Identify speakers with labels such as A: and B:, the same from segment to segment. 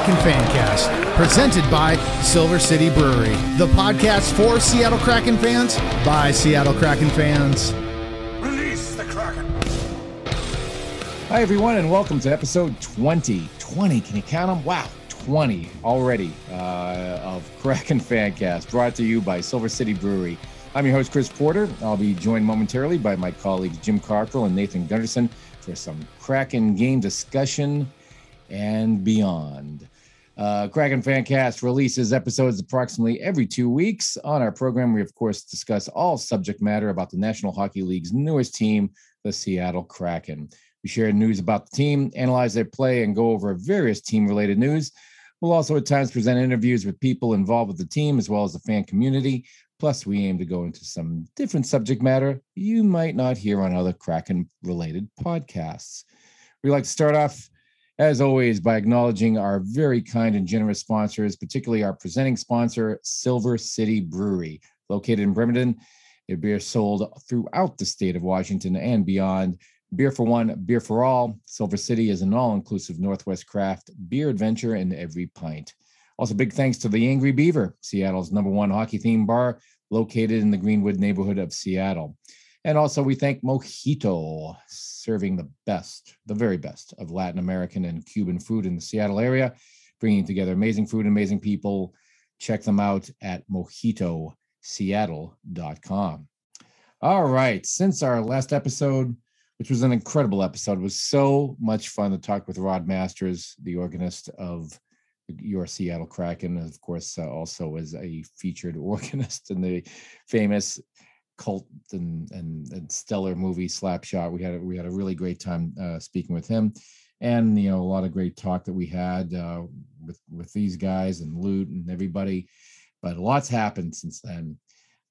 A: Kraken Fancast, presented by Silver City Brewery, the podcast for Seattle Kraken fans by Seattle Kraken fans.
B: Release the Kraken.
C: Hi, everyone, and welcome to episode 20. 20, can you count them? Wow, 20 already uh, of Kraken Fancast, brought to you by Silver City Brewery. I'm your host, Chris Porter. I'll be joined momentarily by my colleagues Jim Cockrell and Nathan Gunderson for some Kraken game discussion and beyond. Uh, Kraken Fancast releases episodes approximately every two weeks. On our program, we, of course, discuss all subject matter about the National Hockey League's newest team, the Seattle Kraken. We share news about the team, analyze their play, and go over various team related news. We'll also at times present interviews with people involved with the team as well as the fan community. Plus, we aim to go into some different subject matter you might not hear on other Kraken related podcasts. We like to start off as always, by acknowledging our very kind and generous sponsors, particularly our presenting sponsor, Silver City Brewery, located in Bremerton. Their beer sold throughout the state of Washington and beyond. Beer for one, beer for all. Silver City is an all inclusive Northwest craft beer adventure in every pint. Also, big thanks to the Angry Beaver, Seattle's number one hockey themed bar, located in the Greenwood neighborhood of Seattle. And also, we thank Mojito, serving the best, the very best of Latin American and Cuban food in the Seattle area, bringing together amazing food, and amazing people. Check them out at mojitoseattle.com. All right. Since our last episode, which was an incredible episode, was so much fun to talk with Rod Masters, the organist of your Seattle Kraken, of course, uh, also as a featured organist in the famous cult and, and, and stellar movie Slapshot. We had a, we had a really great time uh, speaking with him, and you know a lot of great talk that we had uh, with with these guys and Loot and everybody. But lots happened since then.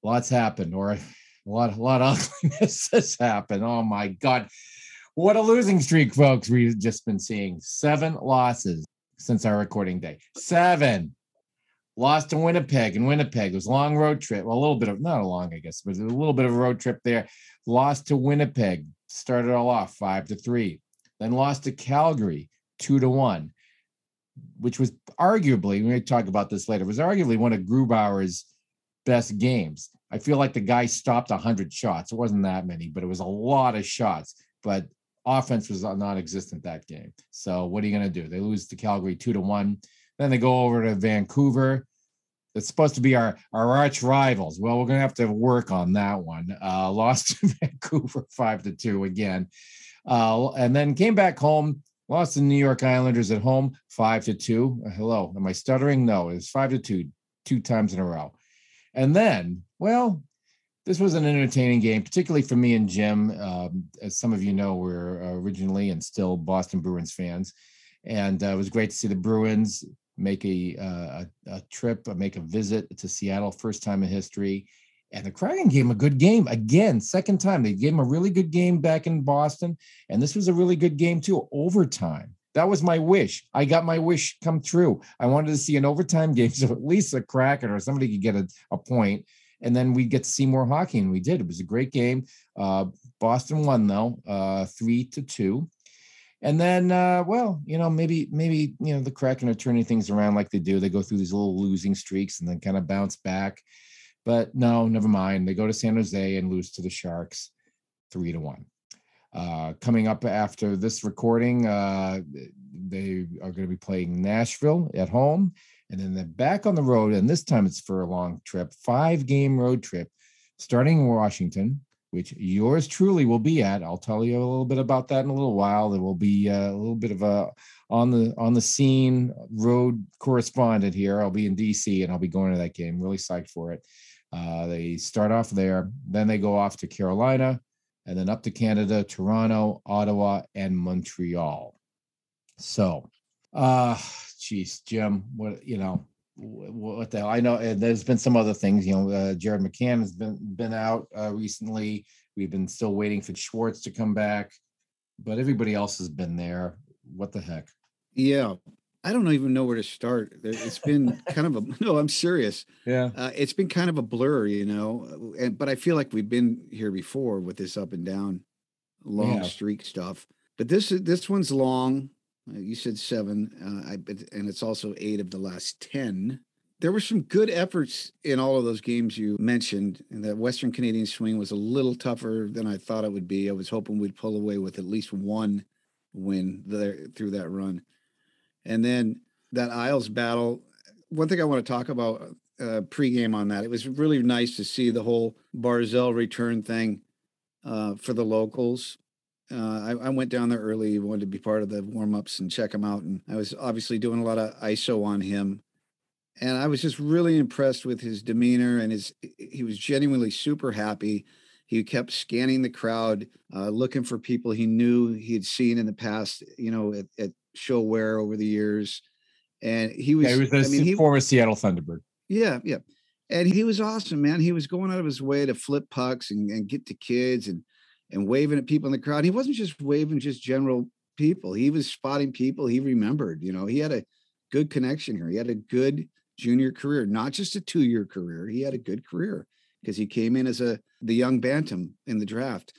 C: Lots happened, or a lot a lot of ugliness has happened. Oh my God, what a losing streak, folks! We've just been seeing seven losses since our recording day. Seven lost to Winnipeg, and Winnipeg was a long road trip. Well, a little bit of not a long, I guess, but a little bit of a road trip there. Lost to Winnipeg, started all off five to three, then lost to Calgary two to one, which was arguably, we may talk about this later, was arguably one of Grubauer's best games. I feel like the guy stopped 100 shots. It wasn't that many, but it was a lot of shots. But offense was non-existent that game. So what are you going to do? They lose to Calgary two to one. Then they go over to Vancouver it's supposed to be our our arch rivals. Well, we're gonna have to work on that one. Uh, lost to Vancouver five to two again, uh, and then came back home. Lost to New York Islanders at home five to two. Uh, hello, am I stuttering? No, it's five to two, two times in a row. And then, well, this was an entertaining game, particularly for me and Jim. Um, as some of you know, we're originally and still Boston Bruins fans, and uh, it was great to see the Bruins make a, uh, a, a trip, uh, make a visit to Seattle, first time in history. And the Kraken gave him a good game again, second time. They gave him a really good game back in Boston, and this was a really good game too. Overtime. That was my wish. I got my wish come true. I wanted to see an overtime game, so at least a Kraken or somebody could get a, a point, and then we get to see more hockey. And we did. It was a great game. Uh, Boston won though, uh, three to two. And then, uh, well, you know, maybe, maybe, you know, the Kraken are turning things around like they do. They go through these little losing streaks and then kind of bounce back. But no, never mind. They go to San Jose and lose to the Sharks three to one. Uh, coming up after this recording, uh, they are going to be playing Nashville at home. And then they're back on the road. And this time it's for a long trip, five game road trip, starting in Washington, which yours truly will be at. I'll tell you a little bit about that in a little while. There will be uh, a little bit of a on the on the scene road correspondent here. I'll be in DC and I'll be going to that game. Really psyched for it. Uh, they start off there, then they go off to Carolina, and then up to Canada, Toronto, Ottawa, and Montreal. So, uh, geez, Jim, what you know, what the hell? I know and there's been some other things. You know, uh, Jared McCann has been been out uh, recently. We've been still waiting for Schwartz to come back, but everybody else has been there. What the heck?
D: Yeah, I don't even know where to start. It's been kind of a no. I'm serious.
C: Yeah,
D: uh, it's been kind of a blur, you know. And but I feel like we've been here before with this up and down, long streak stuff. But this this one's long. Uh, you said seven, uh, I, and it's also eight of the last 10. There were some good efforts in all of those games you mentioned, and that Western Canadian swing was a little tougher than I thought it would be. I was hoping we'd pull away with at least one win there through that run. And then that Isles battle, one thing I want to talk about uh, pregame on that, it was really nice to see the whole Barzal return thing uh, for the locals. Uh, I, I, went down there early, wanted to be part of the warm ups and check him out. And I was obviously doing a lot of ISO on him. And I was just really impressed with his demeanor and his, he was genuinely super happy. He kept scanning the crowd, uh, looking for people he knew he had seen in the past, you know, at, at ShoWare over the years. And he was,
C: yeah, he was a I mean, he, former Seattle Thunderbird.
D: Yeah. Yeah. And he was awesome, man. He was going out of his way to flip pucks and, and get to kids and, and waving at people in the crowd. He wasn't just waving just general people. He was spotting people he remembered. You know, he had a good connection here. He had a good junior career, not just a two-year career. He had a good career because he came in as a the young bantam in the draft.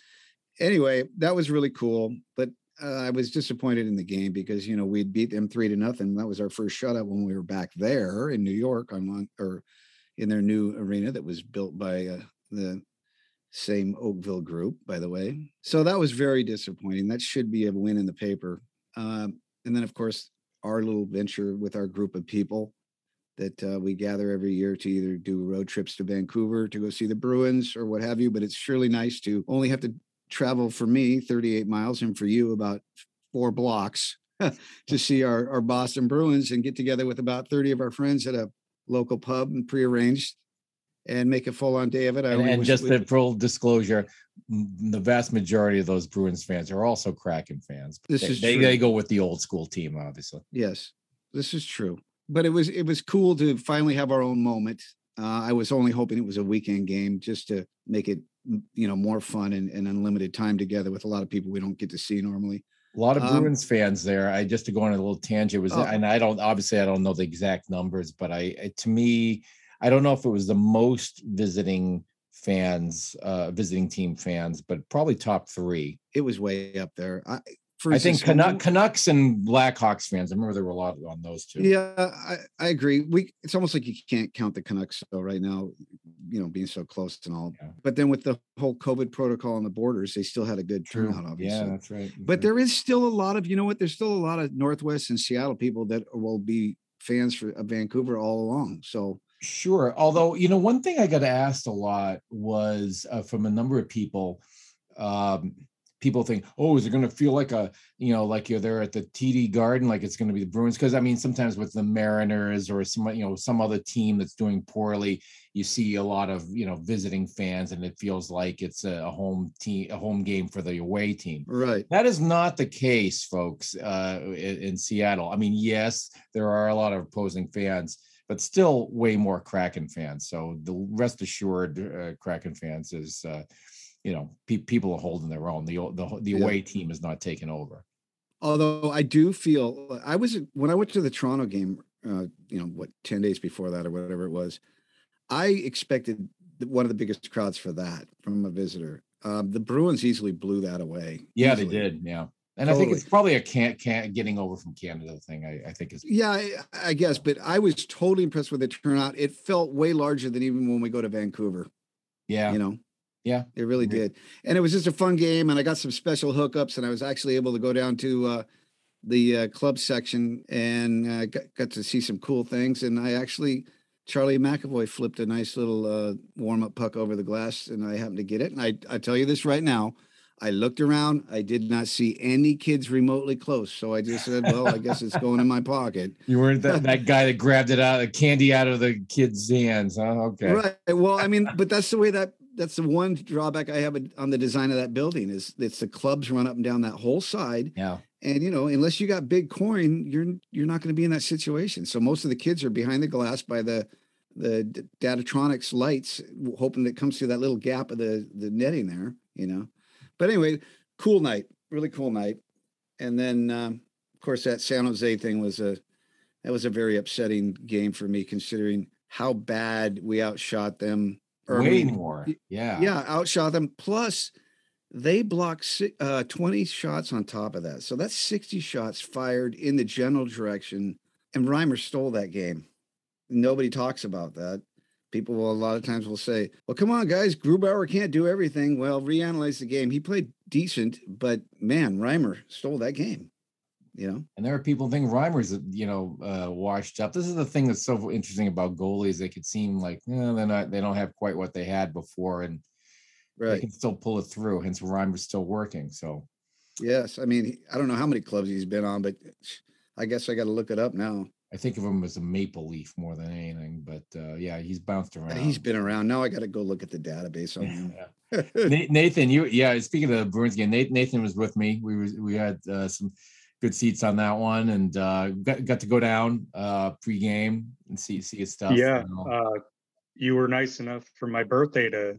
D: Anyway, that was really cool. But uh, I was disappointed in the game because you know we'd beat them three to nothing. That was our first shutout when we were back there in New York on one or in their new arena that was built by uh, the same Oakville group, by the way. So that was very disappointing. That should be a win in the paper. Um, and then, of course, our little venture with our group of people that uh, we gather every year to either do road trips to Vancouver to go see the Bruins or what have you. But it's surely nice to only have to travel for me 38 miles and for you about four blocks to see our, our Boston Bruins and get together with about 30 of our friends at a local pub and prearranged and make a full on day of it.
C: I and, and just the full disclosure, the vast majority of those Bruins fans are also Kraken fans.
D: This they, is
C: they, they, go with the old school team, obviously.
D: Yes, this is true. But it was it was cool to finally have our own moment. Uh, I was only hoping it was a weekend game just to make it you know more fun and, and unlimited time together with a lot of people we don't get to see normally.
C: A lot of um, Bruins um, fans there. I just to go on a little tangent was, oh. and I don't obviously I don't know the exact numbers, but I to me I don't know if it was the most visiting fans, uh, visiting team fans, but probably top three.
D: It was way up there. I,
C: I think Canuck, Canucks and Blackhawks fans. I remember there were a lot on those two.
D: Yeah, I, I agree. We it's almost like you can't count the Canucks though right now, you know, being so close and all. Yeah. But then with the whole COVID protocol on the borders, they still had a good True. turnout. Obviously,
C: yeah, that's right. That's
D: but
C: right.
D: there is still a lot of you know what? There's still a lot of Northwest and Seattle people that will be fans for of Vancouver all along. So
C: Sure. Although, you know, one thing I got asked a lot was uh, from a number of people. Um, people think, oh, is it going to feel like a, you know, like you're there at the TD Garden, like it's going to be the Bruins? Because I mean, sometimes with the Mariners or some, you know, some other team that's doing poorly, you see a lot of, you know, visiting fans, and it feels like it's a, home team, a home game for the away team.
D: Right.
C: That is not the case, folks, uh, in, in Seattle. I mean, yes, there are a lot of opposing fans but still way more Kraken fans. So the rest assured, uh, Kraken fans is, uh, you know, pe- people are holding their own. The the the away yeah. team is not taking over.
D: Although I do feel I was when I went to the Toronto game, uh, you know, what ten days before that or whatever it was, I expected one of the biggest crowds for that from a visitor. Um, the Bruins easily blew that away.
C: Yeah, easily. they did. Yeah. And totally. I think it's probably a can't can't getting over from Canada thing. I, I think is
D: yeah, I, I, guess. But I was totally impressed with the turnout. It felt way larger than even when we go to Vancouver.
C: Yeah,
D: you know.
C: Yeah,
D: it really yeah. did. And it was just a fun game, and I got some special hookups, and I was actually able to go down to uh, the uh, club section and uh, got, got to see some cool things. And I actually Charlie McAvoy flipped a nice little uh, warm up puck over the glass, and I happened to get it. And I I tell you this right now I looked around. I did not see any kids remotely close. So I just said, well, I guess it's going in my pocket.
C: You weren't that, that guy that grabbed it out of the candy out of the kid's hands. Huh? Okay.
D: Right. Well, I mean, but that's the way that that's the one drawback I have on the design of that building is it's the clubs run up and down that whole side.
C: Yeah.
D: And you know, unless you got big coin, you're you're not going to be in that situation. So most of the kids are behind the glass by the the Daktronics lights, hoping that comes through that little gap of the the netting there. You know. But anyway, cool night, really cool night. And then, um, of course, that San Jose thing was a that was a very upsetting game for me, considering how bad we outshot them.
C: Way more, yeah,
D: yeah, outshot them. Plus, They blocked uh, 20 shots on top of that. So that's 60 shots fired in the general direction. And Reimer stole that game. Nobody talks about that. People will a lot of times will say, well, come on, guys, Grubauer can't do everything. Well, reanalyze the game. He played decent, but man, Reimer stole that game. You know,
C: And there are people think Reimer's, you know, uh, washed up. This is the thing that's so interesting about goalies. They could seem like eh, they're not, they don't have quite what they had before, and they can still pull it through. Hence, Reimer's still working. So
D: Yes. I mean, I don't know how many clubs he's been on, but I guess I got to look it up now.
C: I think of him as a maple leaf more than anything. But uh, yeah, he's bounced around.
D: He's been around. Now I got to go look at the database on him.
C: Nathan, you yeah. Speaking of the Bruins game, Nathan, Nathan was with me. We was we had uh, some good seats on that one, and uh, got got to go down uh, pregame and see see his stuff.
E: yeah,
C: you know.
E: uh, you were nice enough for my birthday to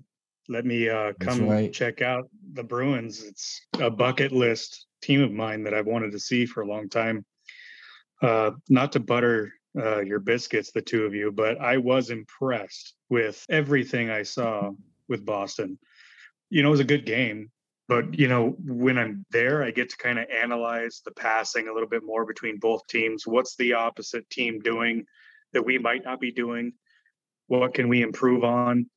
E: let me uh, come
C: right.
E: check out the Bruins. It's a bucket list team of mine that I've wanted to see for a long time. Uh, not to butter uh, your biscuits, the two of you, but I was impressed with everything I saw with Boston. You know, it was a good game, but you know, when I'm there, I get to kind of analyze the passing a little bit more between both teams. What's the opposite team doing that we might not be doing? What can we improve on?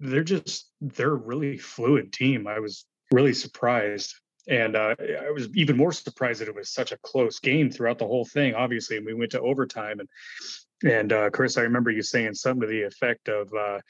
E: They're just they're a really fluid team. I was really surprised. And uh, I was even more surprised that it was such a close game throughout the whole thing. Obviously, and we went to overtime. And and uh, Chris, I remember you saying something to the effect of, uh,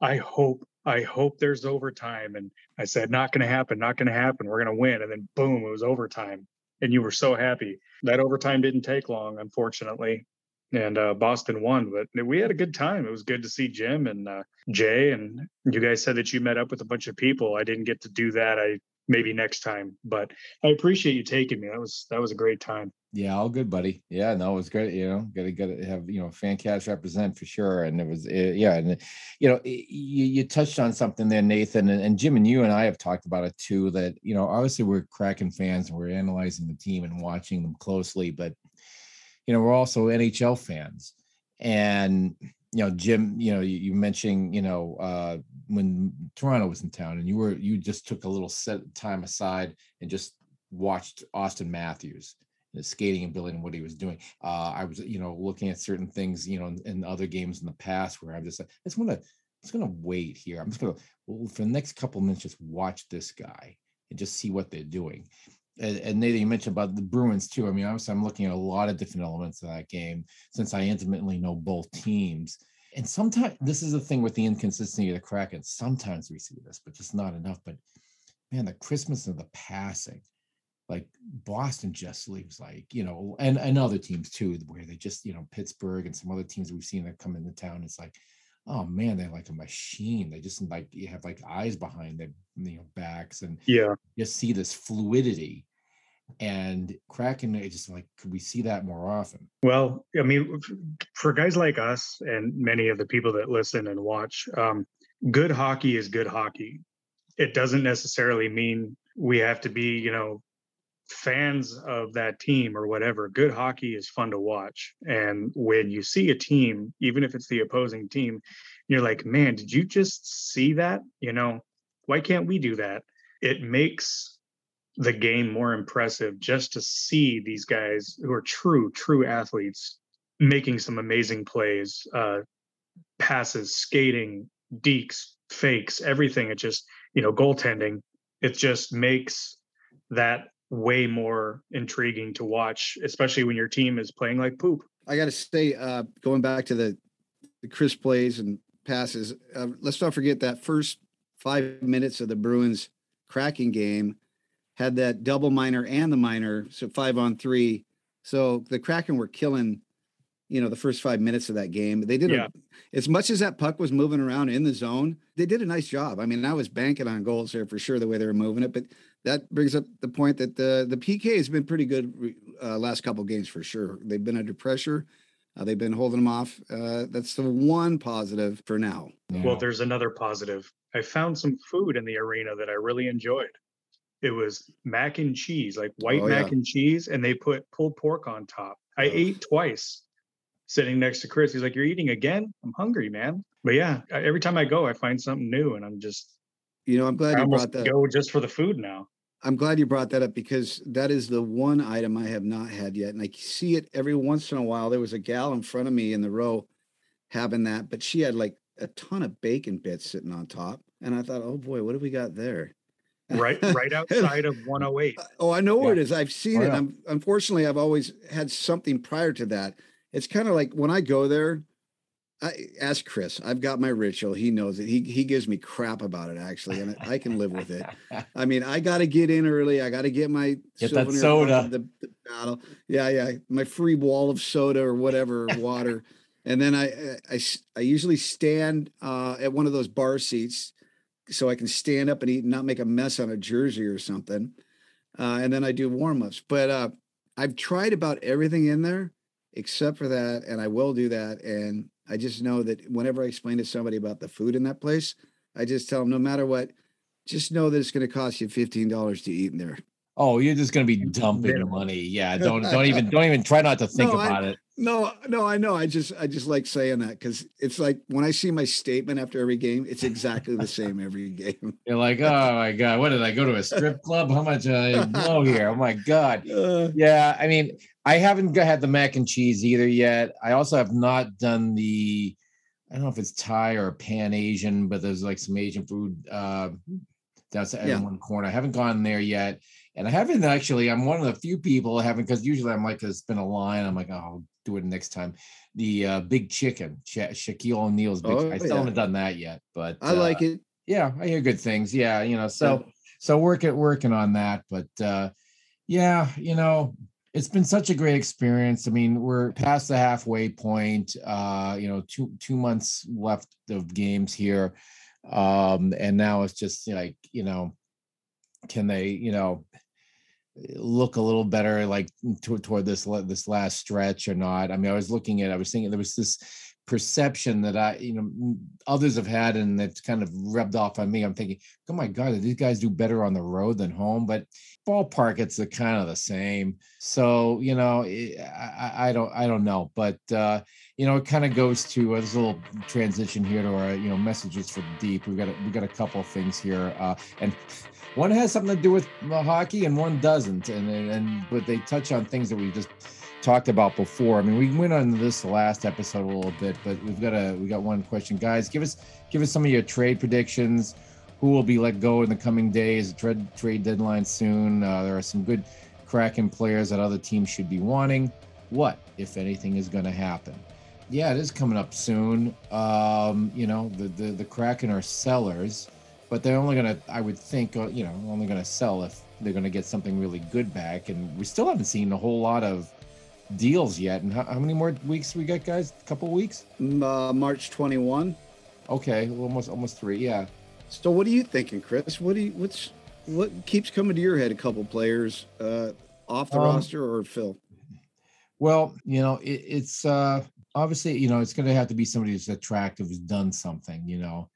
E: "I hope, I hope there's overtime." And I said, "Not going to happen. Not going to happen. We're going to win." And then boom, it was overtime. And you were so happy. That overtime didn't take long, unfortunately. And uh, Boston won, but we had a good time. It was good to see Jim and uh, Jay. And you guys said that you met up with a bunch of people. I didn't get to do that. I maybe next time, but I appreciate you taking me. That was that was a great time.
C: Yeah, all good, buddy. Yeah, no, it was great. You know, gotta gotta have you know fan cast represent for sure. And it was uh, yeah, and you know, y- you you touched on something there, Nathan, and, and Jim and you and I have talked about it too. That you know, obviously we're Kraken fans and we're analyzing the team and watching them closely, but you know, we're also NHL fans. And you know, Jim, you know, you, you mentioned, you know, uh, when Toronto was in town, and you were you just took a little set time aside and just watched Auston Matthews the skating ability and what he was doing. Uh, I was, you know, looking at certain things, you know, in, in other games in the past where I'm just I just want to, I'm just going to wait here. I'm just going to, well, for the next couple minutes, just watch this guy and just see what they're doing. And, Nathan, you mentioned about the Bruins too. I mean, obviously, I'm looking at a lot of different elements of that game since I intimately know both teams. And sometimes this is the thing with the inconsistency of the Kraken. Sometimes we see this, but just not enough. But man, the Christmas of the passing, like Boston just leaves like, you know, and, and other teams too, where they just, you know, Pittsburgh and some other teams we've seen that come into town. It's like, oh man, they're like a machine. They just like you have like eyes behind their you know backs and
E: Yeah,
C: just see this fluidity. And Kraken, it just like, could we see that more often?
E: Well, I mean, for guys like us and many of the people that listen and watch, um, good hockey is good hockey. It doesn't necessarily mean we have to be, you know, fans of that team or whatever. Good hockey is fun to watch. And when you see a team, even if it's the opposing team, you're like, man, did you just see that? You know, why can't we do that? It makes the game more impressive just to see these guys who are true, true athletes making some amazing plays, uh, passes, skating, deeks, fakes, everything. It just, you know, goaltending. It just makes that way more intriguing to watch, especially when your team is playing like poop.
D: I got to say, uh, going back to the the Chris plays and passes, uh, let's not forget that first five minutes of the Bruins Kraken game had that double minor and the minor, so five on three. So the Kraken were killing, you know, the first five minutes of that game. They did
E: Yeah.
D: a, as much as that puck was moving around in the zone. They did a nice job. I mean, I was banking on goals there for sure the way they were moving it, but that brings up the point that the the PK has been pretty good uh, last couple games for sure. They've been under pressure. Uh, they've been holding them off. Uh, that's the one positive for now.
E: Well, there's another positive. I found some food in the arena that I really enjoyed. It was mac and cheese, like white
D: Oh,
E: mac
D: yeah.
E: and cheese, and they put pulled pork on top. I
D: Ugh.
E: ate twice sitting next to Chris. He's like, You're eating again? I'm hungry, man. But yeah, every time I go, I find something new and I'm just
D: You know, I'm glad
E: I
D: you brought that.
E: go just for the food now.
D: I'm glad you brought that up because that is the one item I have not had yet. And I see it every once in a while. There was a gal in front of me in the row having that, but she had like a ton of bacon bits sitting on top. And I thought, oh boy, what have we got there?
E: Right, right uh, outside of 108.
D: Oh, I know where it is. I've seen
C: Oh,
D: it.
C: yeah.
D: I'm, unfortunately, I've always had something prior to that. It's kind of like when I go there, I ask Chris. I've got my ritual. He knows it. He he gives me crap about it actually, and I can live with it. I mean, I got to get in early. I got to get my
C: Get that soda.
D: The, the battle. Yeah, yeah. My free wall of soda or whatever water, and then I I, I usually stand uh, at one of those bar seats so I can stand up and eat and not make a mess on a jersey or something. Uh, and then I do warm ups. But uh, I've tried about everything in there except for that, and I will do that. And I just know that whenever I explain to somebody about the food in that place, I just tell them no matter what, just know that it's going to cost you fifteen dollars to eat in there.
C: Oh, you're just gonna be dumping
E: Minimum.
C: money. Yeah, don't don't even don't even try not to think
D: No, I-
C: about it.
D: No, no, I know. I just I just like saying that because it's like when I see my statement after every game, it's exactly the same every game.
C: You're like, oh my god, what did I go to a strip club? How much I blow here? Oh my god.
D: Uh,
C: Yeah, I mean, I haven't had the mac and cheese either yet. I also have not done the, I don't know if it's Thai or Pan Asian, but there's like some Asian food uh, that's in
D: Yeah.
C: one corner. I haven't gone there yet, and I haven't actually. I'm one of the few people I haven't because usually I'm like, it's been a line. I'm like, oh, I'll do it next time. The uh, Big Chicken, Sha- Shaquille O'Neal's Big.
D: Oh,
C: I still
D: yeah.
C: haven't done that yet, but
D: I like
C: uh,
D: it.
C: yeah i hear good things yeah you know so so working working on that but uh yeah you know it's been such a great experience i mean we're past the halfway point uh you know two two months left of games here um and now it's just like you know can they you know look a little better like to, toward this this last stretch or not. I mean i was looking at i was thinking there was this perception that i you know others have had and that's kind of rubbed off on me i'm thinking oh my god these guys do better on the road than home? But ballpark it's the kind of the same. So you know it, I, I don't i don't know but uh you know it kind of goes to uh, this little transition here to our you know messages for the deep. We've got a, we've got a couple things here uh and one has something to do with uh, hockey and one doesn't and and, and but they touch on things that we just talked about before. I mean we went on this last episode a little bit but we've got a we got one question. Guys give us give us some of your trade predictions. Who will be let go in the coming days? Trade trade deadline soon. Uh, there are some good kraken players that other teams should be wanting. What if anything is going to happen? Yeah it is coming up soon. Um you know the the, the kraken are sellers but they're only gonna i would think uh, you know only gonna sell if they're gonna get something really good back. And we still haven't seen a whole lot of deals yet and how, how many more weeks we got guys a couple weeks
D: Uh, March 21.
C: okay almost almost three yeah
D: So what are you thinking, Chris? What do you what's what keeps coming to your head? A couple players uh, off the
C: Um,
D: roster or Phil?
C: Well, you know, it, it's uh obviously, you know, it's going to have to be somebody who's attractive, who's done something, you know,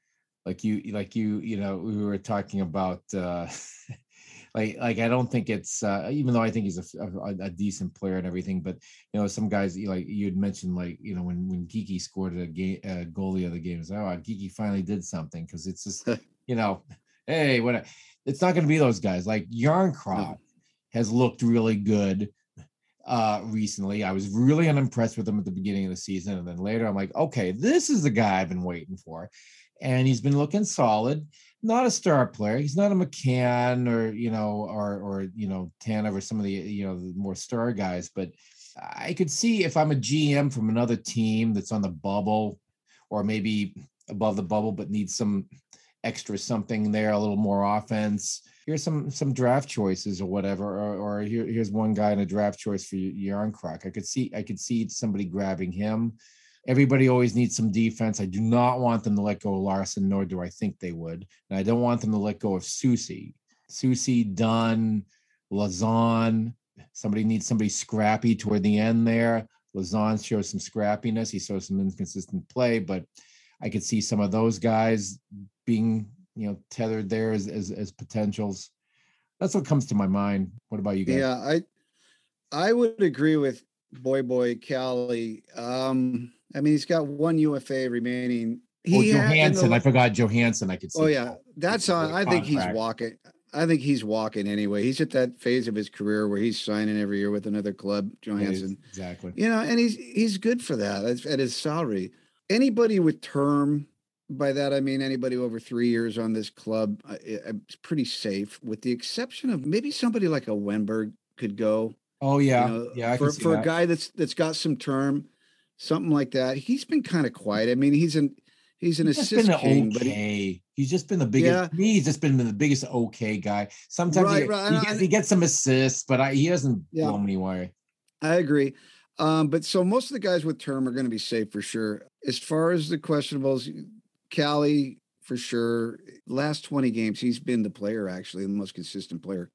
C: like you, like you, you know, we were talking about, uh like, like I don't think it's, uh even though I think he's a, a, a decent player and everything, but you know, some guys, like you had mentioned, like, you know, when when Geekie scored a game, goalie of the game, it's like, oh, Geekie finally did something because it's just, you know, hey, what? It's not going to be those guys like Jarnkrok has looked really good uh recently. I was really unimpressed with him at the beginning of the season. And then later I'm like, okay, this is the guy I've been waiting for. And he's been looking solid. Not a star player. He's not a McCann or you know, or or you know, Tanev or some of the you know the more star guys, but I could see if I'm a GM from another team that's on the bubble or maybe above the bubble but needs some extra something there, a little more offense. Here's some some draft choices or whatever, or, or here, here's one guy in a draft choice for Jarnkrok. I could see I could see somebody grabbing him. Everybody always needs some defense. I do not want them to let go of Larsson, nor do I think they would. And I don't want them to let go of Soucy. Soucy, Dunn, Lauzon. Somebody needs somebody scrappy toward the end there. Lauzon shows some scrappiness. He shows some inconsistent play, but I could see some of those guys being, you know, tethered there as as, as potentials. That's what comes to my mind. What about you guys?
D: Yeah, I I would agree with Boy Boy Cali. Um, I mean, he's got one UFA remaining
C: Oh,
D: He had- in the
C: Johansson. I forgot Johansson. I could see.
D: Oh yeah, that's on. I think he's walking. I think he's walking anyway. He's at that phase of his career where he's signing every year with another club, Johansson.
C: Exactly.
D: You know, and he's he's good for that at, his salary. Anybody with term, by that I mean anybody over three years on this club, i- it's pretty safe, with the exception of maybe somebody like a Wennberg could go.
C: Oh yeah.
D: you know,
C: yeah. I
D: for for
C: that.
D: a guy that's that's got some term, something like that. He's been kind of quiet. I mean, he's an he's an
C: He's
D: assist king, but he,
C: okay. he's just been the biggest.
D: Yeah.
C: He's just been the biggest okay guy. Sometimes
D: Right,
C: he,
D: right,
C: he, gets,
D: I-
C: he gets some assists, but I, he hasn't
D: Yeah.
C: blown me away.
D: I agree. Um, but so most of the guys with term are going to be safe for sure. As far as the questionables, Callie for sure. Last 20 games, he's been the player actually, the most consistent player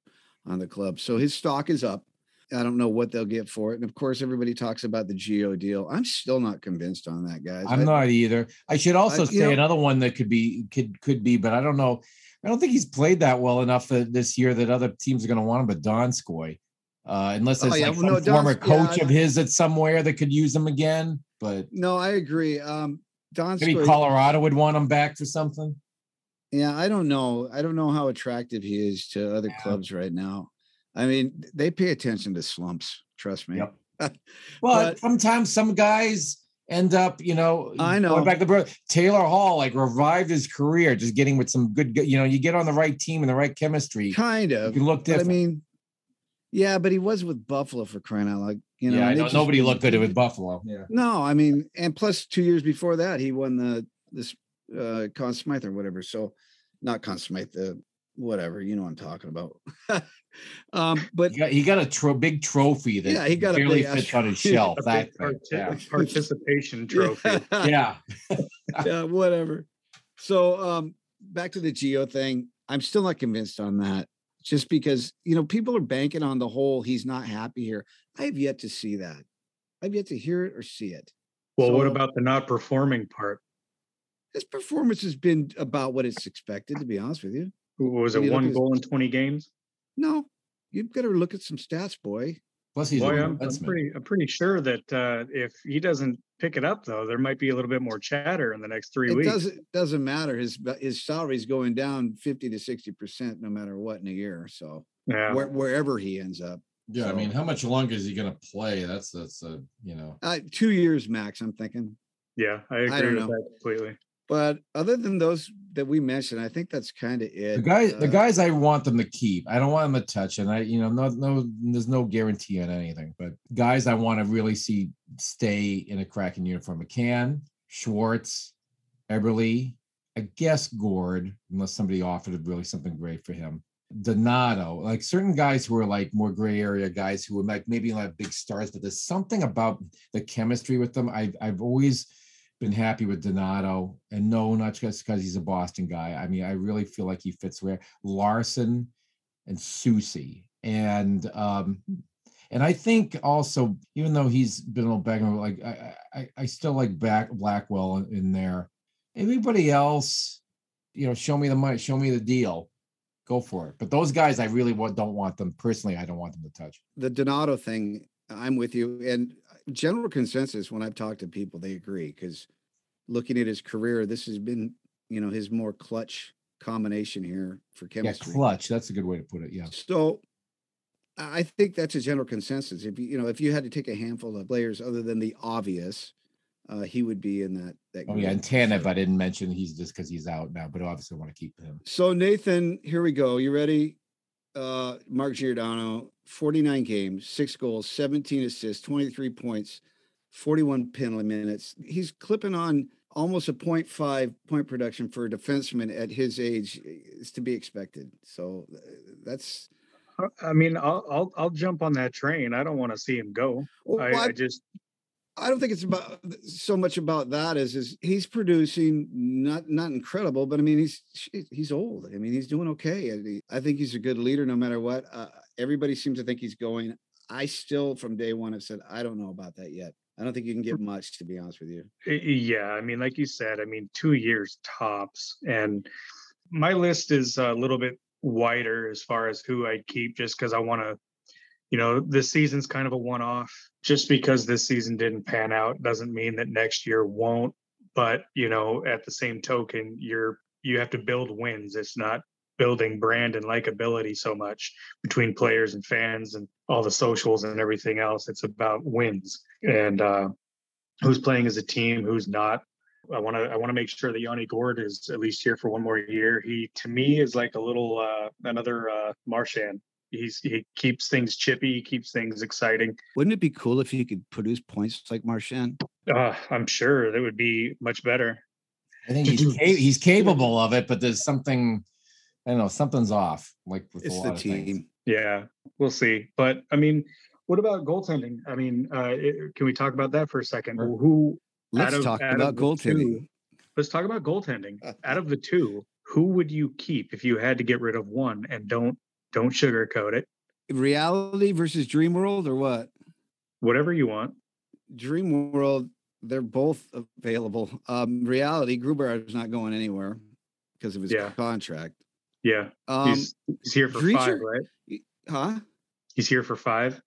D: on the club. So his stock is up. I don't know what they'll get for it. And of course, everybody talks about the Gio deal. I'm still not convinced on that, guys.
C: I'm
D: I-
C: not either. I should also
D: you
C: say
D: know-
C: another one that could be could could be, but I don't know. I don't think he's played that well enough that this year that other teams are going to want him. But Donskoi, uh, unless
D: Oh,
C: there's
D: yeah,
C: like
D: well,
C: some
D: no,
C: former
D: yeah,
C: coach
D: I-
C: of his at somewhere that could use him again. But
D: No, I agree. Um, Don
C: maybe Colorado would want him back for something.
D: Yeah, I don't know. I don't know how attractive he is to other
C: Yeah.
D: clubs right now. I mean, they pay attention to slumps. Trust me.
C: Yep. Well,
D: But-
C: sometimes some guys end up, you know,
D: I
C: going
D: know.
C: back to bro- Taylor Hall, like revived his career, just getting with some good, you know, you get on the right team and the right chemistry,
D: Kind of.
C: You look
D: But I mean, yeah, but he was with Buffalo for crying out loud. You know,
C: yeah, know
D: just
C: nobody looked good with Buffalo. Yeah.
D: No, I mean, and plus two years before that, he won the this uh Conn Smythe or whatever. So not Conn Smythe, the whatever, you know what I'm talking about. um, but
C: He got, he got a tro- big trophy that
D: Yeah, he got a
C: barely
D: big
C: fits on his
D: trophy.
C: shelf.
E: A
C: That
E: big
C: thing, yeah.
E: participation trophy.
C: yeah.
D: yeah, whatever. So um back to the Gio thing. I'm still not convinced on that. Just because you know people are banking on the whole he's not happy here. I have yet to see that. I've yet to hear it or see it.
E: Well, what about the not performing part?
D: His performance has been about what it's expected, to be honest with you.
E: Was it one
D: at his-
E: goal in 20 games?
D: No, you've got to look at some stats, boy.
C: Plus, he's a
E: Boy, I'm, I'm pretty I'm pretty sure that uh, if he doesn't pick it up though, there might be a little bit more chatter in the next three
D: It
E: weeks.
D: doesn't doesn't matter. His his salary's going down 50 to 60 percent no matter what in a year. So
E: yeah.
D: where, wherever he ends up.
F: Yeah, I mean, how much longer is he going to play? That's that's a you know.
D: Uh, two years max, I'm thinking.
E: Yeah, I
D: don't
E: agree with
D: know.
E: that completely.
D: But other than those that we mentioned, I think that's kind of it.
C: The guys, the
D: Uh,
C: guys I want them to keep. I don't want them to touch, and I, you know, no, no, there's no guarantee on anything. But guys, I want to really see stay in a Kraken uniform: McCann, Schwartz, Eberle, I guess Gourde, unless somebody offered really something great for him. Donato, like certain guys who are like more gray area guys who are like maybe not big stars, but there's something about the chemistry with them. I've I've always been happy with Donato, and no, not just because he's a Boston guy. I mean, I really feel like he fits where Larsson and Soucy, and um, and I think also, even though he's been a little back, like I, I, I still like back Blackwell in, in there. Everybody else, you know, show me the money, show me the deal, go for it. But those guys, I really want, don't want them personally. I don't want them to touch.
D: the Donato thing, I'm with you. And general consensus when I've talked to people, they agree because looking at his career, this has been, you know, his more clutch combination here for chemistry.
C: Yeah, clutch. That's a good way to put it. Yeah.
D: So I think that's a general consensus. If you, you know, if you had to take a handful of players other than the obvious, uh, he would be in that. that
C: Oh yeah, and
D: sure.
C: I didn't mention he's just because he's out now, but obviously I want to keep him.
D: So Nathan, here we go. You ready? Uh, Mark Giordano, 49 games, six goals, 17 assists, 23 points, 41 penalty minutes. He's clipping on almost a 0.5 point production for a defenseman at his age is to be expected. So uh, that's
E: I- I mean, I'll I'll I'll jump on that train. I don't want to see him go.
D: well,
E: I,
D: I,
E: I just
D: I don't think it's about so much about that as is he's producing not not incredible, but I mean he's he's old. I mean he's doing okay. I, I think he's a good leader no matter what. Uh, everybody seems to think he's going. I still from day one have said I don't know about that yet. I don't think you can give much to be honest with you.
E: Yeah, I mean, like you said, I mean, two years tops. And my list is a little bit wider as far as who I'd keep, just because I want to, you know, this season's kind of a one off. Just because this season didn't pan out doesn't mean that next year won't. but you know, at the same token, you're you have to build wins. It's not building brand and likability so much between players and fans and all the socials and everything else. It's about wins and uh, who's playing as a team, who's not. I want to I want to make sure that Yanni Gourde is at least here for one more year. He to me is like a little uh, another uh, Marchand. He's he keeps things chippy, he keeps things exciting.
D: Wouldn't it be cool if he could produce points like Marchand?
E: Uh, I'm sure that would be much better.
C: I think he's ca- he's capable of it, but there's something I don't know, something's off. Like with
D: It's
C: a
D: the
C: lot of things.
D: team.
E: Yeah, we'll see. But I mean, what about goaltending? I mean, uh, it, can we talk about that for a second?
C: Sure.
E: Who?
D: Let's
E: of-
D: talk about
E: the
D: goaltending.
E: two- let's talk about goaltending. out of the two, who would you keep if you had to get rid of one? And don't don't sugarcoat it.
D: Reality versus Dream World or what?
E: Whatever you want.
D: Dream World, they're both available. Um, reality, Grubauer is not going anywhere because of his
E: Yeah.
D: contract.
E: Yeah,
D: Um,
E: he's he's here for
D: Dreiser-
E: five, right?
D: huh?
E: He's here for five.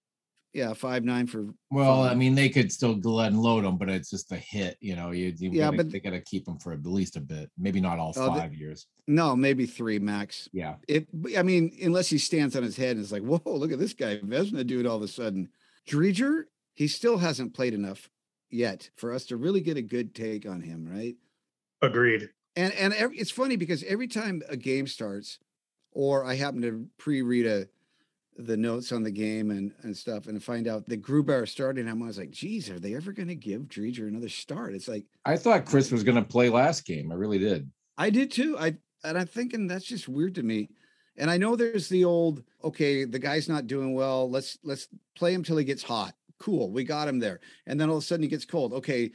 D: Yeah, five nine for
C: Well, I mean, they could still go ahead and load him, but it's just a hit. You know, you, you
D: Yeah,
C: gotta,
D: but-
C: they got to keep him for at least a bit, maybe not all
D: Oh, the-
C: five years.
D: no, maybe three max.
C: Yeah,
D: It, I mean, unless he stands on his head and is like, "Whoa, look at this guy, Vezina dude!" All of a sudden, Driedger, he still hasn't played enough yet for us to really get a good take on him, right?
E: Agreed.
D: And and every, it's funny because every time a game starts, or I happen to pre-read a the notes on the game and and stuff, and find out that Grubauer is starting, I'm always like, "Geez, are they ever going to give Driedger another start?" It's like
C: I thought Chris was going to play last game. I really did.
D: I did too. I and I'm thinking that's just weird to me. And I know there's the old, okay, the guy's not doing well. Let's let's play him till he gets hot. Cool, we got him there. And then all of a sudden he gets cold. Okay,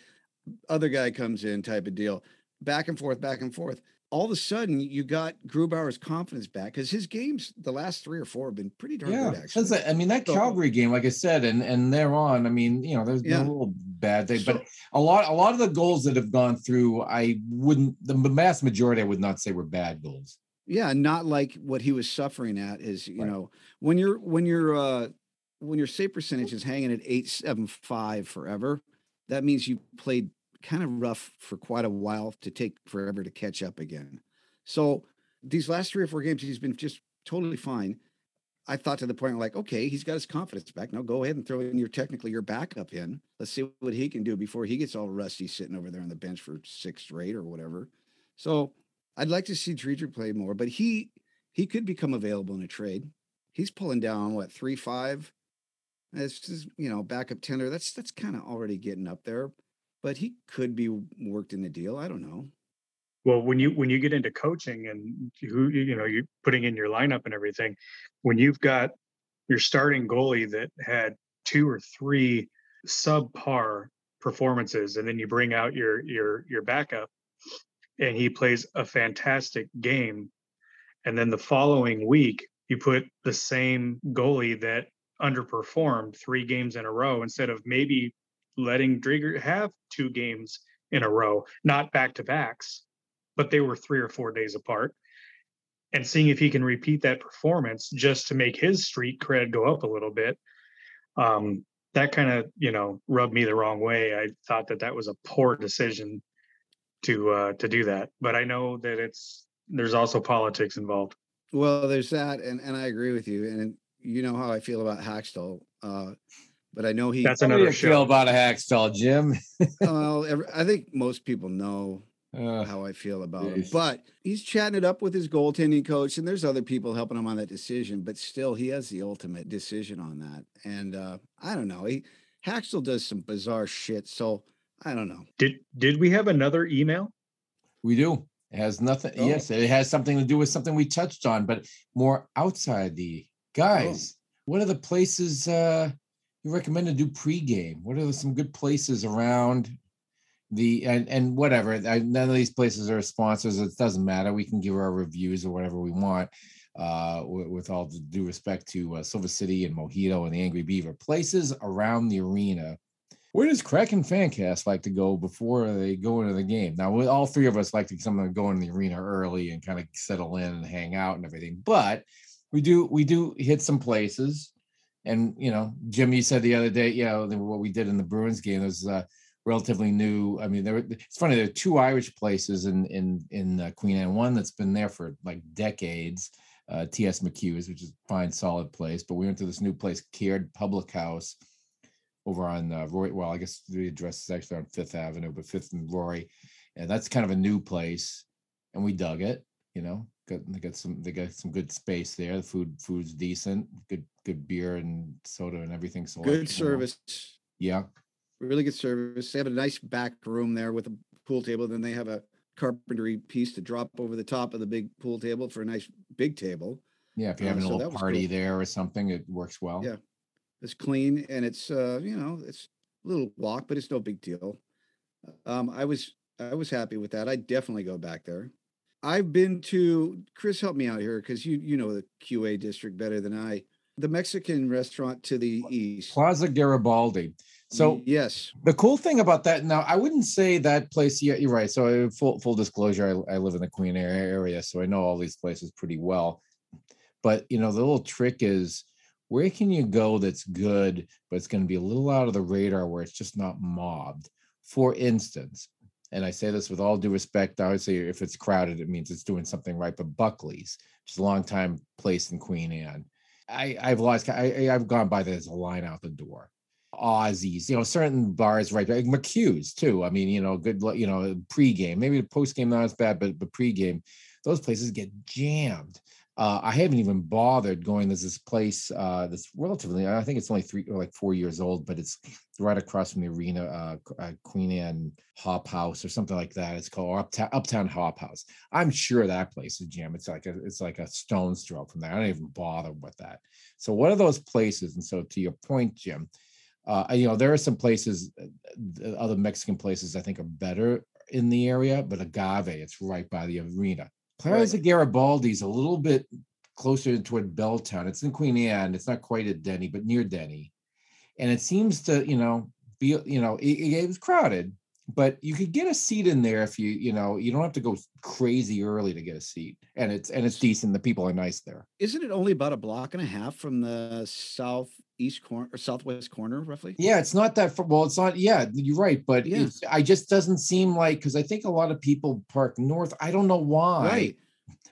D: other guy comes in, type of deal. Back and forth, back and forth. All of a sudden, you got Grubauer's confidence back because his games, the last three or four, have been pretty darn
C: Yeah,
D: good. Actually,
C: I, mean that
D: So-
C: Calgary game, like I said, and and they're on. I mean, you know, there's been a little bad thing,
D: So-
C: but a lot a lot of the goals that have gone through, I wouldn't. The vast majority, I would not say were bad goals.
D: yeah not like what he was suffering at is you
C: Right.
D: know when you're when you're uh when your save percentage is hanging at 875 forever that means you played kind of rough for quite a while to take forever to catch up again so these last three or four games he's been just totally fine i thought to the point like okay he's got his confidence back now go ahead and throw in your technically your backup in let's see what he can do before he gets all rusty sitting over there on the bench for six straight or whatever so I'd like to see Driedger play more, but he he could become available in a trade. He's pulling down what three five. It's just you know backup tender. That's that's kind of already getting up there, but he could be worked in the deal. I don't know.
E: Well, when you when you get into coaching and who you know you're putting in your lineup and everything, when you've got your starting goalie that had two or three subpar performances, and then you bring out your your your backup, and he plays a fantastic game, and then the following week you put the same goalie that underperformed three games in a row instead of maybe letting Driedger have two games in a row, not back to backs, but they were three or four days apart. And seeing if he can repeat that performance just to make his street cred go up a little bit. Um, that kind of, you know, rubbed me the wrong way. I thought that that was a poor decision to uh, to do that. But I know that it's there's also politics involved.
D: Well, there's that, and and I agree with you. And you know how I feel about Hakstol, uh, but I know he.
E: That's
C: How do
E: another
C: you feel
E: show.
C: about a Hakstol, Jim?
D: well, every, I think most people know
C: Uh,
D: how I feel about him. But he's chatting it up with his goaltending coach, and there's other people helping him on that decision. But still, he has the ultimate decision on that. And uh, I don't know. He Hakstol does some bizarre shit. So I don't know.
E: Did did we have another email?
C: we do. It has nothing.
D: Oh.
C: Yes, it has something to do with something we touched on, but more outside the guys. What are the places uh, you recommend to do pregame? What are some good places around the and and whatever? I, none of these places are sponsors. It doesn't matter. We can give our reviews or whatever we want. Uh, with, with all due respect to uh, Silver City and Mojito and the Angry Beaver, places around the arena where does Kraken Fancast like to go before they go into the game? Now, we, all three of us like to some go in the arena early and kind of settle in and hang out and everything. But we do we do hit some places, and you know, Jim, you said the other day, you know, what we did in the Bruins game was uh, relatively new. I mean, there were, it's funny. There are two Irish places in in in uh, Queen Anne. One that's been there for like decades, uh, T.S. McHugh's, which is a fine, solid place. But we went to this new place, Caird Public House, over on uh, Roy. Well, I guess the address is actually on Fifth Avenue, but Fifth and Roy, and that's kind of a new place, and we dug it. You know, got they got some they got some good space there. The food food's decent, good good beer and soda and everything. So
D: Good service.
C: Yeah,
D: Really good service. They have a nice back room there with a pool table. Then they have a carpentry piece to drop over the top of the big pool table for a nice big table.
C: yeah. If you're
D: Uh,
C: having a little party
D: cool.
C: there or something, it works well.
D: Yeah. It's clean and it's uh, you know, it's a little walk, but it's no big deal. Um, I was I was happy with that. I definitely go back there. I've been to Chris, help me out here because you you know the QA district better than I. The Mexican restaurant to the east.
C: Plaza Garibaldi. So
D: yes,
C: the cool thing about that now, I wouldn't say that place. Yeah, you're right. So uh, full full disclosure, I, I live in the Queen Anne area, so I know all these places pretty well. But you know, the little trick is where can you go that's good, but it's going to be a little out of the radar where it's just not mobbed. For instance, and I say this with all due respect, I would say if it's crowded, it means it's doing something right. But Buckley's, which is a long time place in Queen Anne, I, I've lost. I, I've gone by there's a line out the door. Ozzie's, you know, certain bars right like McHugh's too. I mean, you know, good, you know, pregame, maybe the postgame not as bad, but but pregame, those places get jammed. Uh, I haven't even bothered going. There's this place uh, that's relatively, I think it's only three or like four years old, but it's right across from the arena, uh, uh, Queen Anne Hop House or something like that. It's called Uptown, Uptown Hop House. I'm sure that place is jammed. It's like a, it's like a stone's throw from there. I don't even bother with that. So what are those places? And so to your point, Jim, uh, you know, there are some places, uh, other Mexican places I think are better in the area, but Agave, it's right by the arena. Plaza Garibaldi's a little bit closer toward Belltown. It's in Queen Anne. It's not quite at Denny, but near Denny. And it seems to, you know, be, you know, it, it was crowded, but you could get a seat in there if you, you know, you don't have to go crazy early to get a seat. And it's and it's decent. The people are nice there.
D: isn't it only about a block and a half from the southeast corner or southwest corner, roughly?
C: Yeah, it's not that far. Well, it's not. Yeah, you're right. But
D: Yeah.
C: it's, I just doesn't seem like because I think a lot of people park north. I don't know why.
D: Right.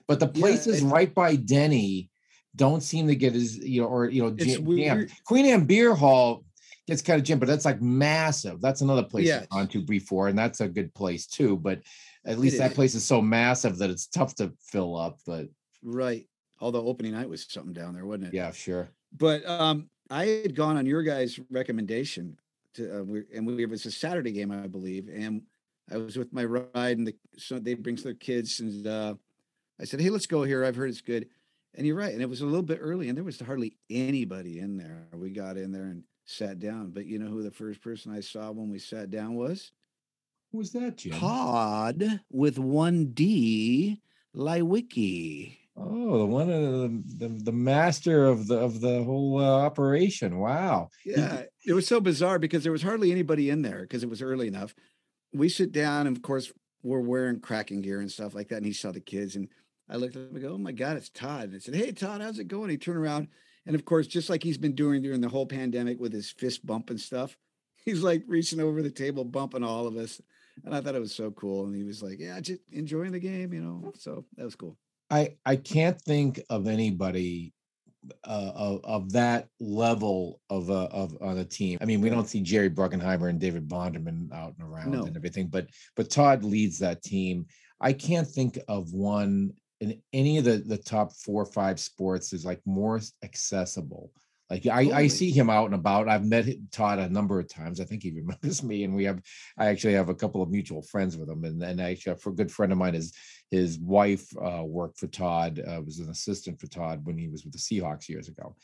C: But the
D: Yeah,
C: places
D: it-
C: right by Denny don't seem to get as you know, or you know, jam-. Queen Anne Beer Hall gets kind of jammed, but that's like massive. That's another place
D: Yes.
C: I've gone to before, and that's a good place too. But at least that
D: is.
C: place is so massive that it's tough to fill up. But
D: Right. Although opening night was something down there, wasn't it?
C: yeah, sure.
D: But um, I had gone on your guys' recommendation to, uh, we, and we, it was a Saturday game, I believe, and I was with my ride, and the so they brings their kids, and uh, I said, "Hey, let's go here. I've heard it's good." And you're right, and it was a little bit early, and there was hardly anybody in there. We got in there and sat down, but you know who the first person I saw when we sat down was
C: Who was that, Jim?
D: Todd with one D, Leiweke.
C: Oh, the one of the, the the master of the of the whole uh, operation. Wow.
D: Yeah, it was so bizarre because there was hardly anybody in there because it was early enough. We sit down, and of course, we're wearing Kraken gear and stuff like that. And he saw the kids, and I looked at him and go, "Oh my God, it's Todd!" And I said, "Hey, Todd, how's it going?" He turned around, and of course, just like he's been doing during the whole pandemic with his fist bump and stuff, he's like reaching over the table, bumping all of us. And I thought it was so cool. And he was like, "Yeah, just enjoying the game, you know." So that was cool.
C: I I can't think of anybody uh, of of that level of a of on a team. I mean, we don't see Jerry Bruckenheimer and David Bonderman out and around
D: No.
C: and everything, but but Todd leads that team. I can't think of one in any of the the top four or five sports is like more accessible. Like I, I see him out and about. I've met Todd a number of times. I think he remembers me, and we have. I actually have a couple of mutual friends with him, and and actually, for a good friend of mine is his wife uh, worked for Todd, uh, was an assistant for Todd when he was with the Seahawks years ago.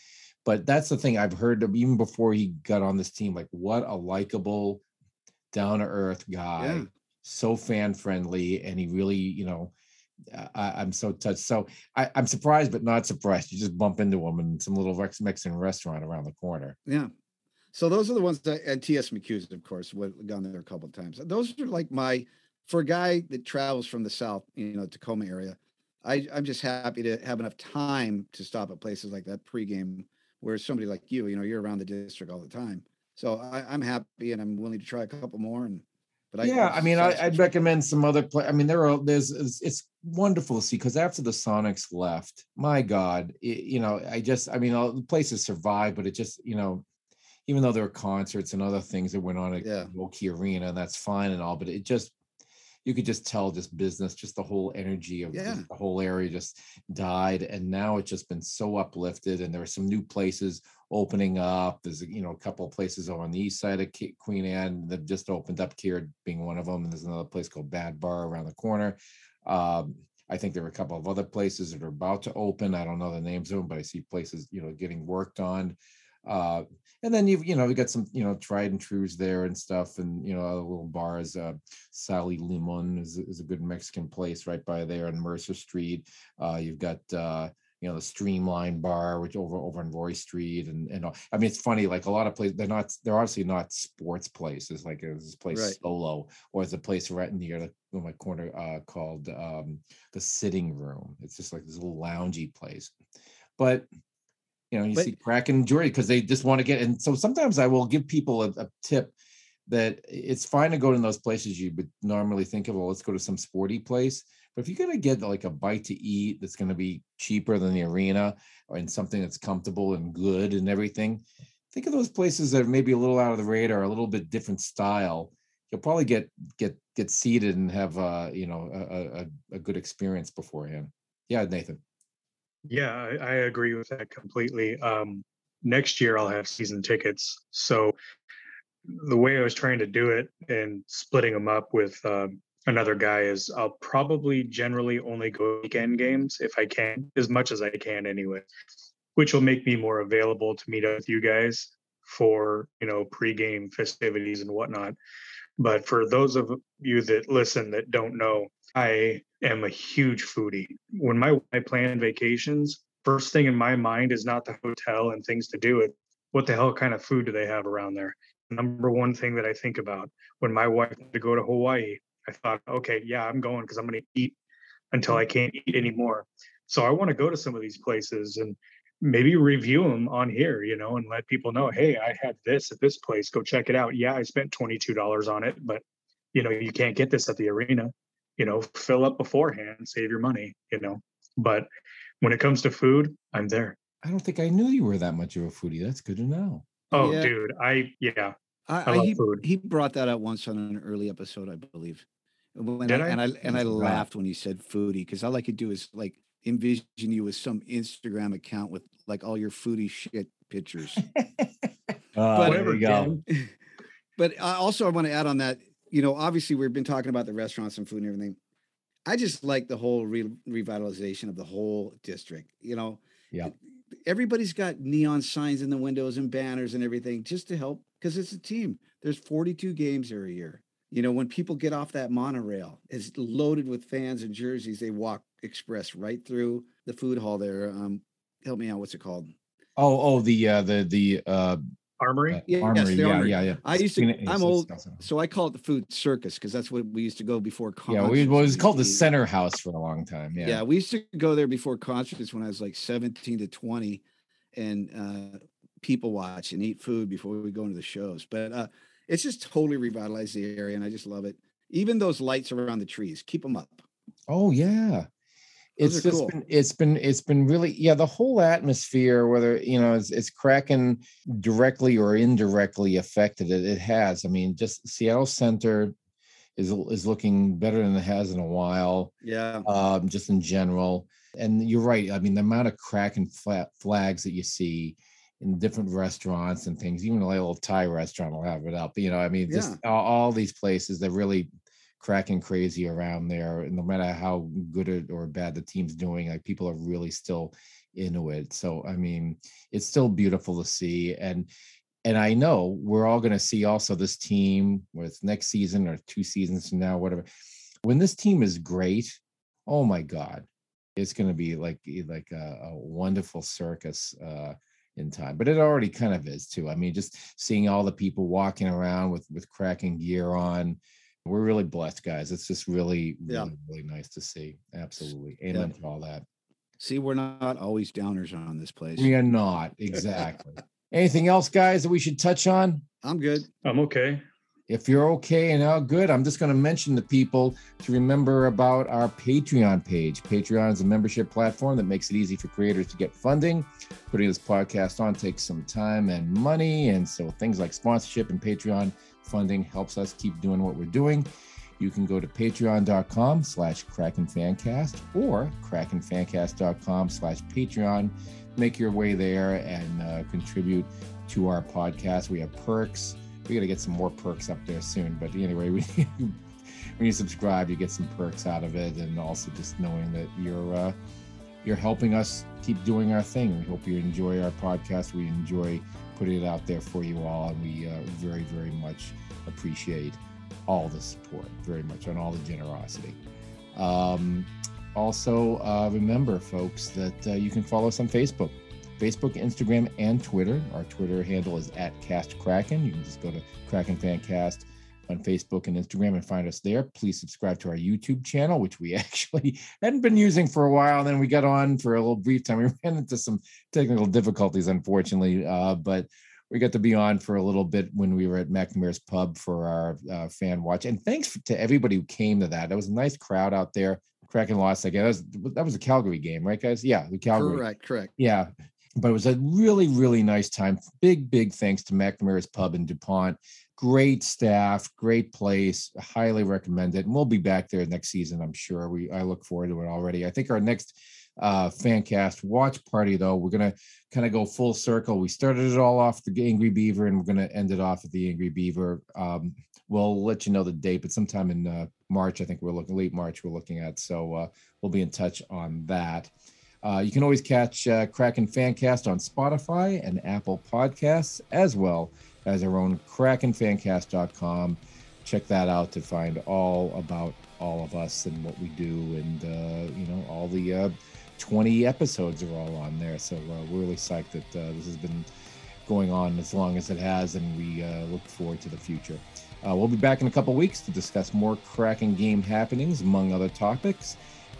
C: But that's the thing I've heard of even before he got on this team. Like, what a likable, down to earth guy,
D: Yeah.
C: so fan friendly, and he really, you know, I- I'm so touched. So I, I'm surprised, but not surprised. You just bump into them in some little Rex Mexican restaurant around the corner.
D: Yeah. So those are the ones that and TS McHugh's, of course, what gone there a couple of times. Those are like my for a guy that travels from the south, you know, Tacoma area. I, I'm just happy to have enough time to stop at places like that pregame, where somebody like you, you know, you're around the district all the time. So I, I'm happy and I'm willing to try a couple more. And but I
C: yeah, I mean, I, I'd recommend some other play. I mean, there are there's it's wonderful to see because after the Sonics left, my God, it, you know, I just I mean, all the places survived, but it just you know, even though there were concerts and other things that went on at
D: Yeah.
C: Arena, and that's fine and all, but it just you could just tell just business, just the whole energy of
D: Yeah.
C: the whole area just died, and now it's just been so uplifted, and there are some new places opening up. There's you know a couple of places over on the east side of Queen Anne that just opened up. here being one of them, and there's another place called Bad Bar around the corner. Um, I think there are a couple of other places that are about to open. I don't know the names of them, but I see places you know getting worked on. Uh, and then you've you know we got some you know tried and trues there and stuff, and you know other little bars. Uh, Sal y Limón is, is a good Mexican place right by there on Mercer Street. Uh, you've got uh, you know the Streamline Bar, which over over on Roy Street, and and all- I mean it's funny like a lot of places they're not they're obviously not sports places like there's this place
D: Right.
C: Solo or there's a place right near the my corner uh, called um, the Sitting Room. It's just like this little loungy place, but you know you
D: But-
C: see crack and jewelry because they just want to get and so sometimes I will give people a, a tip that it's fine to go to those places you would normally think of, well, let's go to some sporty place. But if you're gonna get like a bite to eat that's gonna be cheaper than the arena in something that's comfortable and good and everything, think of those places that are maybe a little out of the radar, a little bit different style. You'll probably get get get seated and have uh, you know a, a, a- a good experience beforehand. Yeah, Nathan.
E: Yeah, I, I agree with that completely. Um, next year I'll have season tickets. So the way I was trying to do it and splitting them up with um, another guy is I'll probably generally only go weekend games if I can, as much as I can anyway, which will make me more available to meet up with you guys for you know pregame festivities and whatnot. But for those of you that listen that don't know, I am a huge foodie. When my I plan vacations, first thing in my mind is not the hotel and things to do. It what the hell kind of food do they have around there? Number one thing that I think about when my wife to go to Hawaii, I thought, okay, yeah, I'm going because I'm going to eat until mm. I can't eat anymore. So I want to go to some of these places and maybe review them on here, you know, and let people know, hey, I had this at this place. Go check it out. Yeah, I spent twenty two dollars on it, but you know, you can't get this at the arena. You know, fill up beforehand, save your money. You know, but when it comes to food, I'm there.
C: I don't think I knew you were that much of a foodie. That's good to know.
E: Oh,
D: Yeah.
E: dude, I yeah,
D: I,
E: I
D: I
E: love
D: he,
E: food.
D: he brought that up once on an early episode, I believe. When
E: Did
D: I,
E: I?
D: and I and I laughed when he said foodie because all I could do is like envision you with some Instagram account with like all your foodie shit pictures.
C: Uh, there
E: whatever,
C: you go.
D: But I also I want to add on that, you know, obviously we've been talking about the restaurants and food and everything. I just like the whole re- revitalization of the whole district. You know,
C: yeah,
D: everybody's got neon signs in the windows and banners and everything just to help because it's a team. There's 42 games every year. You know, when people get off that monorail, it's loaded with fans and jerseys. They walk express right through the food hall there. Um, help me out. What's it called?
C: Oh, oh, the uh, the the uh,
E: Armory.
C: uh,
D: Yes,
C: armory.
D: the
C: Yeah,
D: armory.
C: yeah, yeah.
D: I used to-
C: Queen-
D: I'm
C: it's- it's-
D: old,
C: it's-
D: So I call it the food circus because that's what we used to go before Concerts.
C: Yeah, we, well, it was called the Center House for a long time.
D: Yeah.
C: Yeah.
D: we used to go there before concerts when I was like 17 to 20 and uh, people watch and eat food before we go into the shows. But uh, it's just totally revitalized the area and I just love it. Even those lights around the trees, keep them up.
C: Oh yeah.
D: Those
C: It's just
D: cool.
C: been it's been it's been really yeah the whole atmosphere whether you know it's, it's Kraken directly or indirectly affected it it has I mean just Seattle Center is is looking better than it has in a while
D: Yeah.
C: um, just in general. And you're right. I mean, the amount of Kraken flat flags that you see in different restaurants and things, even a little Thai restaurant will have it up. You know, I mean, just all, all these places they're really Kraken crazy around there. And no matter how good or bad the team's doing, like people are really still into it. So I mean, it's still beautiful to see. And and I know we're all going to see also this team with next season or two seasons from now, whatever. When this team is great, oh my God, it's going to be like eh, like a, a wonderful circus uh, in time. But it already kind of is too. I mean, just seeing all the people walking around with with Kraken gear on, we're really blessed, guys. It's just really,
D: Yeah.
C: really, really nice to see. Absolutely, amen to all that.
D: See, we're not always downers on this place.
C: We are not exactly. Anything else, guys, that we should touch on?
D: I'm good.
E: I'm okay.
C: If you're okay and all good, I'm just going to mention to people to remember about our Patreon page. Patreon is a membership platform that makes it easy for creators to get funding. Putting this podcast on takes some time and money. And so things like sponsorship and Patreon funding helps us keep doing what we're doing. You can go to patreon.com slash krakenfancast or krakenfancast.com slash patreon. Make your way there and uh, contribute to our podcast. We have perks we got to get some more perks up there soon. But anyway, we, when you subscribe, you get some perks out of it, and also just knowing that you're uh, you're helping us keep doing our thing. We hope you enjoy our podcast. We enjoy putting it out there for you all, and we uh, very very much appreciate all the support, very much and all the generosity. Um, also, uh, remember, folks, that uh, you can follow us on Facebook. Facebook, Instagram, and Twitter. Our Twitter handle is at Cast Kraken. You can just go to Kraken Fancast on Facebook and Instagram and find us there. Please subscribe to our YouTube channel, which we actually hadn't been using for a while. And then we got on for a little brief time. We ran into some technical difficulties, unfortunately, uh, but we got to be on for a little bit when we were at McNamara's Pub for our uh, fan watch. And thanks to everybody who came to that. It was a nice crowd out there. Kraken lost again. That was, that was a Calgary game, right, guys? Yeah, the Calgary.
D: Correct, correct.
C: Yeah, but it was a really, really nice time. Big, big thanks to McNamara's Pub in DuPont. Great staff, great place. Highly recommend it. And we'll be back there next season, I'm sure. We I look forward to it already. I think our next uh fancast watch party though we're gonna kind of go full circle we started it all off the angry beaver and we're gonna end it off at the angry beaver um we'll let you know the date but sometime in uh, march i think we're looking late march we're looking at so uh, we'll be in touch on that uh, you can always catch uh, Kraken Fancast on Spotify and Apple Podcasts, as well as our own KrakenFancast.com. Check that out to find all about all of us and what we do, and uh, you know all the uh, 20 episodes are all on there. So uh, we're really psyched that uh, this has been going on as long as it has, and we look forward to the future. We'll be back in a couple weeks to discuss more Kraken game happenings, among other topics.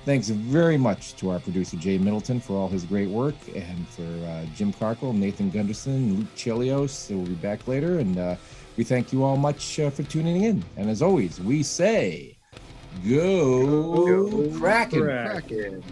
C: Thanks very much to our producer, Jay Middleton, for all his great work, and for uh, Jim Carkle, Nathan Gunderson, Luke Chilios. We'll be back later, and uh, we thank you all much uh, for tuning in. And as always, we say, go,
E: Go
C: Kraken.
E: Kraken.